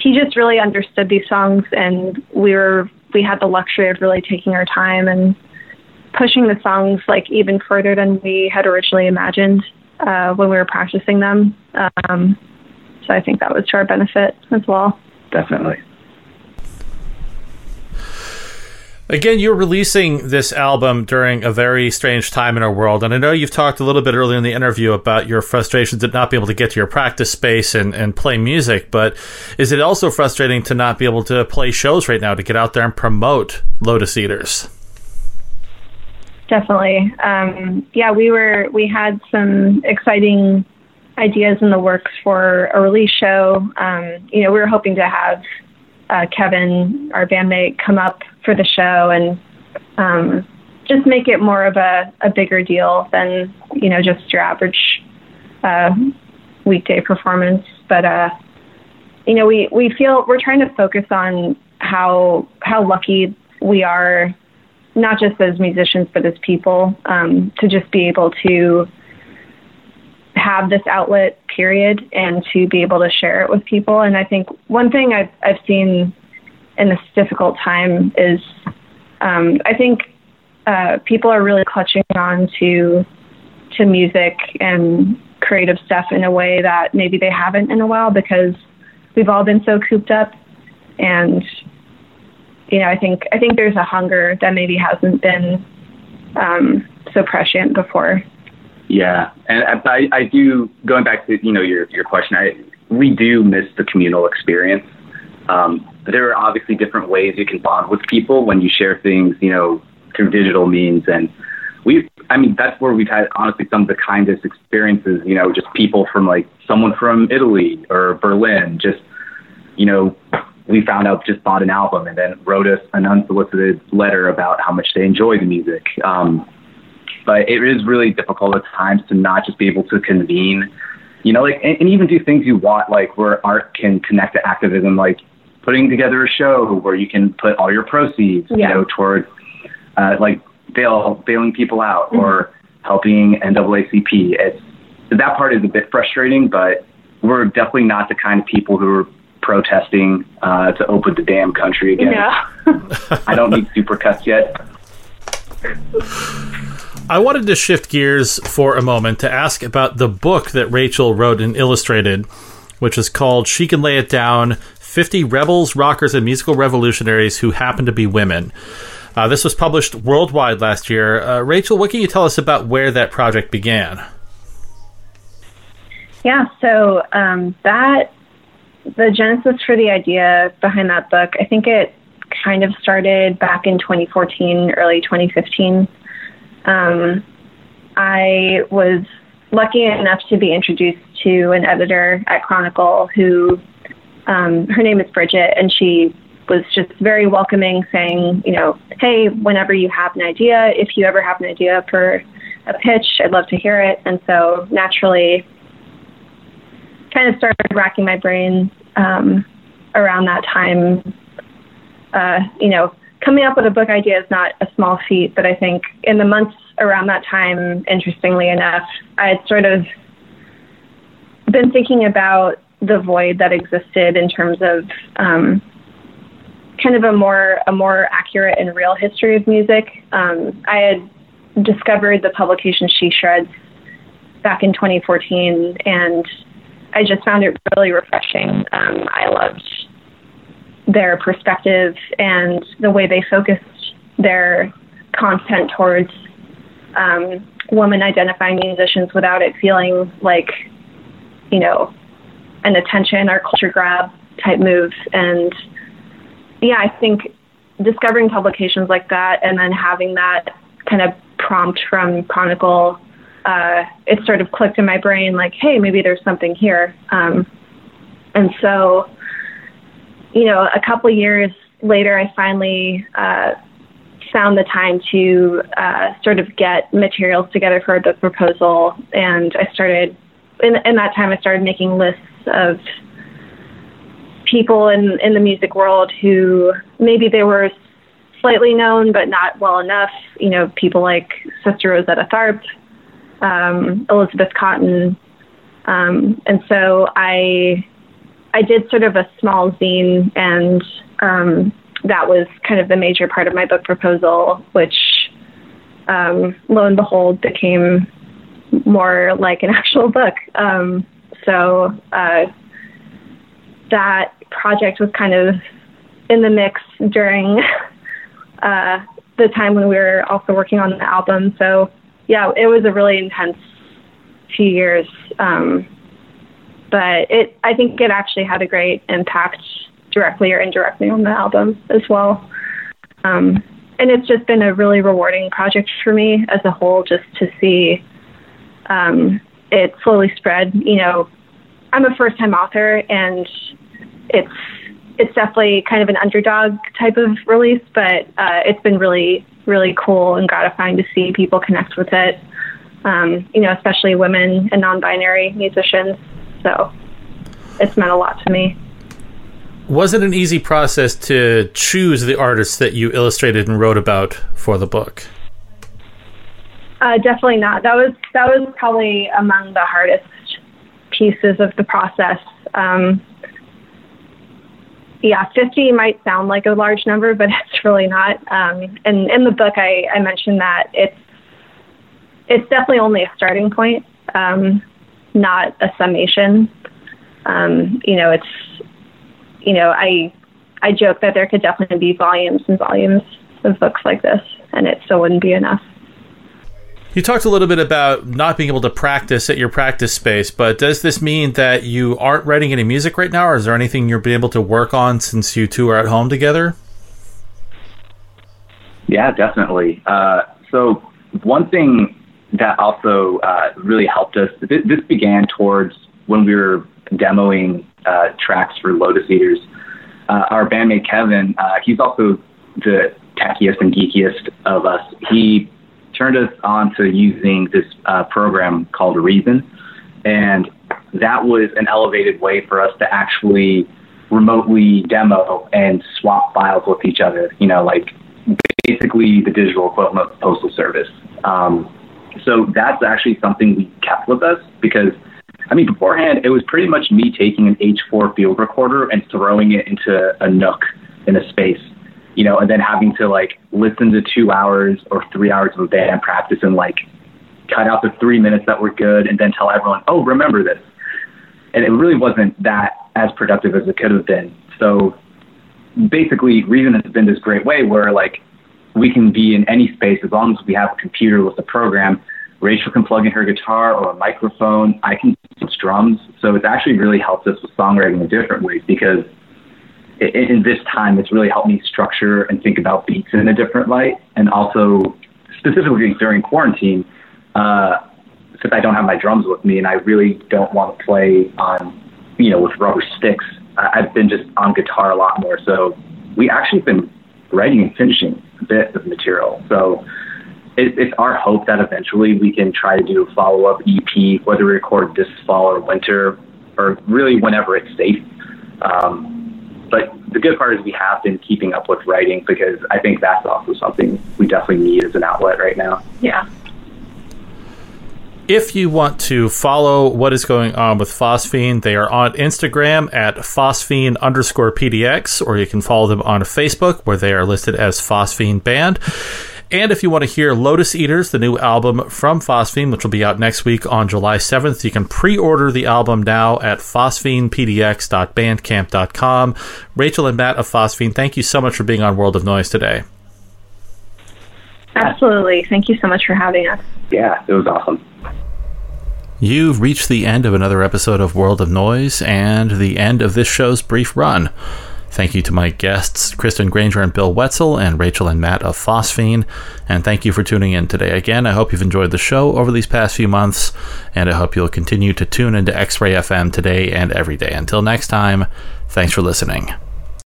he just really understood these songs, and we were we had the luxury of really taking our time and pushing the songs like even further than we had originally imagined uh, when we were practicing them. Um, so I think that was to our benefit as well. Definitely. Again, you're releasing this album during a very strange time in our world. And I know you've talked a little bit earlier in the interview about your frustrations at not being able to get to your practice space and, and play music. But is it also frustrating to not be able to play shows right now to get out there and promote Lotus Eaters? Definitely. Um, yeah, we were, we had some exciting ideas in the works for a release show. Um, you know, we were hoping to have uh, Kevin, our bandmate, come up for the show and um, just make it more of a, a bigger deal than you know just your average uh, weekday performance. But uh, you know, we we feel we're trying to focus on how how lucky we are, not just as musicians but as people, um, to just be able to have this outlet period and to be able to share it with people. And I think one thing I've, I've seen in this difficult time is um, I think uh, people are really clutching on to to music and creative stuff in a way that maybe they haven't in a while because we've all been so cooped up and you know I think I think there's a hunger that maybe hasn't been um, so prescient before. Yeah, and I, I do going back to you know your your question. I we do miss the communal experience. Um, there are obviously different ways you can bond with people when you share things, you know, through digital means. And we, I mean, that's where we've had honestly some of the kindest experiences. You know, just people from like someone from Italy or Berlin, just you know, we found out just bought an album and then wrote us an unsolicited letter about how much they enjoy the music. Um, but it is really difficult at times to not just be able to convene, you know, like, and, and even do things you want, like where art can connect to activism, like putting together a show where you can put all your proceeds, yeah. you know, towards uh, like bail, bailing people out mm-hmm. or helping NAACP. It's that part is a bit frustrating, but we're definitely not the kind of people who are protesting uh, to open the damn country again. Yeah. <laughs> I don't need supercuts yet. I wanted to shift gears for a moment to ask about the book that Rachel wrote and illustrated, which is called She Can Lay It Down 50 Rebels, Rockers, and Musical Revolutionaries Who Happen to Be Women. Uh, this was published worldwide last year. Uh, Rachel, what can you tell us about where that project began? Yeah, so um, that, the genesis for the idea behind that book, I think it kind of started back in 2014, early 2015. Um, I was lucky enough to be introduced to an editor at Chronicle who, um, her name is Bridget, and she was just very welcoming, saying, you know, hey, whenever you have an idea, if you ever have an idea for a pitch, I'd love to hear it. And so naturally, kind of started racking my brain um, around that time. Uh, you know, coming up with a book idea is not a small feat, but I think in the months around that time, interestingly enough, I had sort of been thinking about the void that existed in terms of um, kind of a more a more accurate and real history of music. Um, I had discovered the publication She Shreds back in 2014, and I just found it really refreshing. Um, I loved their perspective and the way they focused their content towards um, woman identifying musicians without it feeling like, you know, an attention or culture grab type move. And yeah, I think discovering publications like that and then having that kind of prompt from Chronicle, uh, it sort of clicked in my brain like, hey, maybe there's something here. Um, and so you know, a couple years later, I finally uh, found the time to uh, sort of get materials together for the proposal, and I started. In, in that time, I started making lists of people in in the music world who maybe they were slightly known but not well enough. You know, people like Sister Rosetta Tharpe, um, Elizabeth Cotten, um, and so I I did sort of a small zine, and um, that was kind of the major part of my book proposal, which um, lo and behold became more like an <laughs> actual book. So uh, that project was kind of in the mix during <laughs> uh, the time when we were also working on the album. So yeah, it was a really intense few years. Um, but it, I think it actually had a great impact directly or indirectly on the album as well. Um, and it's just been a really rewarding project for me as a whole, just to see um, it slowly spread. You know, I'm a first time author, and it's it's definitely kind of an underdog type of release, but uh, it's been really really cool and gratifying to see people connect with it. Um, you know, especially women and non-binary musicians. So it's meant a lot to me. Was it an easy process to choose the artists that you illustrated and wrote about for the book? Uh, definitely not. That was that was probably among the hardest pieces of the process. Um, yeah, 50 might sound like a large number, but <laughs> it's really not. Um, and in the book, I, I mentioned that it's it's definitely only a starting point, um, not a summation. Um, you know, it's you know, I I joke that there could definitely be volumes and volumes of books like this, and it still wouldn't be enough. You talked a little bit about not being able to practice at your practice space, but does this mean that you aren't writing any music right now, or is there anything you're able to work on since you two are at home together? Yeah, definitely. Uh, so one thing that also uh, really helped us. This, this, began towards when we were demoing uh, tracks for Lotus Eaters. Uh, our bandmate Kevin, uh, he's also the techiest and geekiest of us. He turned us on to using this uh, program called Reason, and that was an elevated way for us to actually remotely demo and swap files with each other. You know, like basically the digital equivalent of postal service. Um, so that's actually something we kept with us because, I mean, beforehand, it was pretty much me taking an H4 field recorder and throwing it into a nook in a space, you know, and then having to like listen to two hours or three hours of a band practice and like cut out the three minutes that were good and then tell everyone, oh, remember this. And it really wasn't that as productive as it could have been. So basically, Reason has been this great way where like we can be in any space as long as we have a computer with a program. Rachel can plug in her guitar or a microphone. I can use drums. So it's actually really helped us with songwriting in different ways because in this time, it's really helped me structure and think about beats in a different light. And also, specifically during quarantine, uh, since I don't have my drums with me and I really don't want to play on, you know, with rubber sticks, I've been just on guitar a lot more. So we actually been writing and finishing bit of material. So it, it's our hope that eventually we can try to do a follow up EP, whether we record this fall or winter, or really whenever it's safe. Um, but the good part is we have been keeping up with writing because I think that's also something we definitely need as an outlet right now. Yeah. If you want to follow what is going on with Phosphene, they are on Instagram at phosphene underscore PDX, or you can follow them on Facebook where they are listed as Phosphene Band. And if you want to hear Lotus Eaters, the new album from Phosphene, which will be out next week on July 7th, you can pre order the album now at phosphenepdx.bandcamp.com. Rachel and Matt of Phosphene, thank you so much for being on World of Noise today. Absolutely. Thank you so much for having us. Yeah, it was awesome. You've reached the end of another episode of World of Noise and the end of this show's brief run. Thank you to my guests, Kristen Grainger and Bill Wetzel, and Rachel and Matt of Phosphene. And thank you for tuning in today. Again, I hope you've enjoyed the show over these past few months, and I hope you'll continue to tune into X Ray FM today and every day. Until next time, thanks for listening.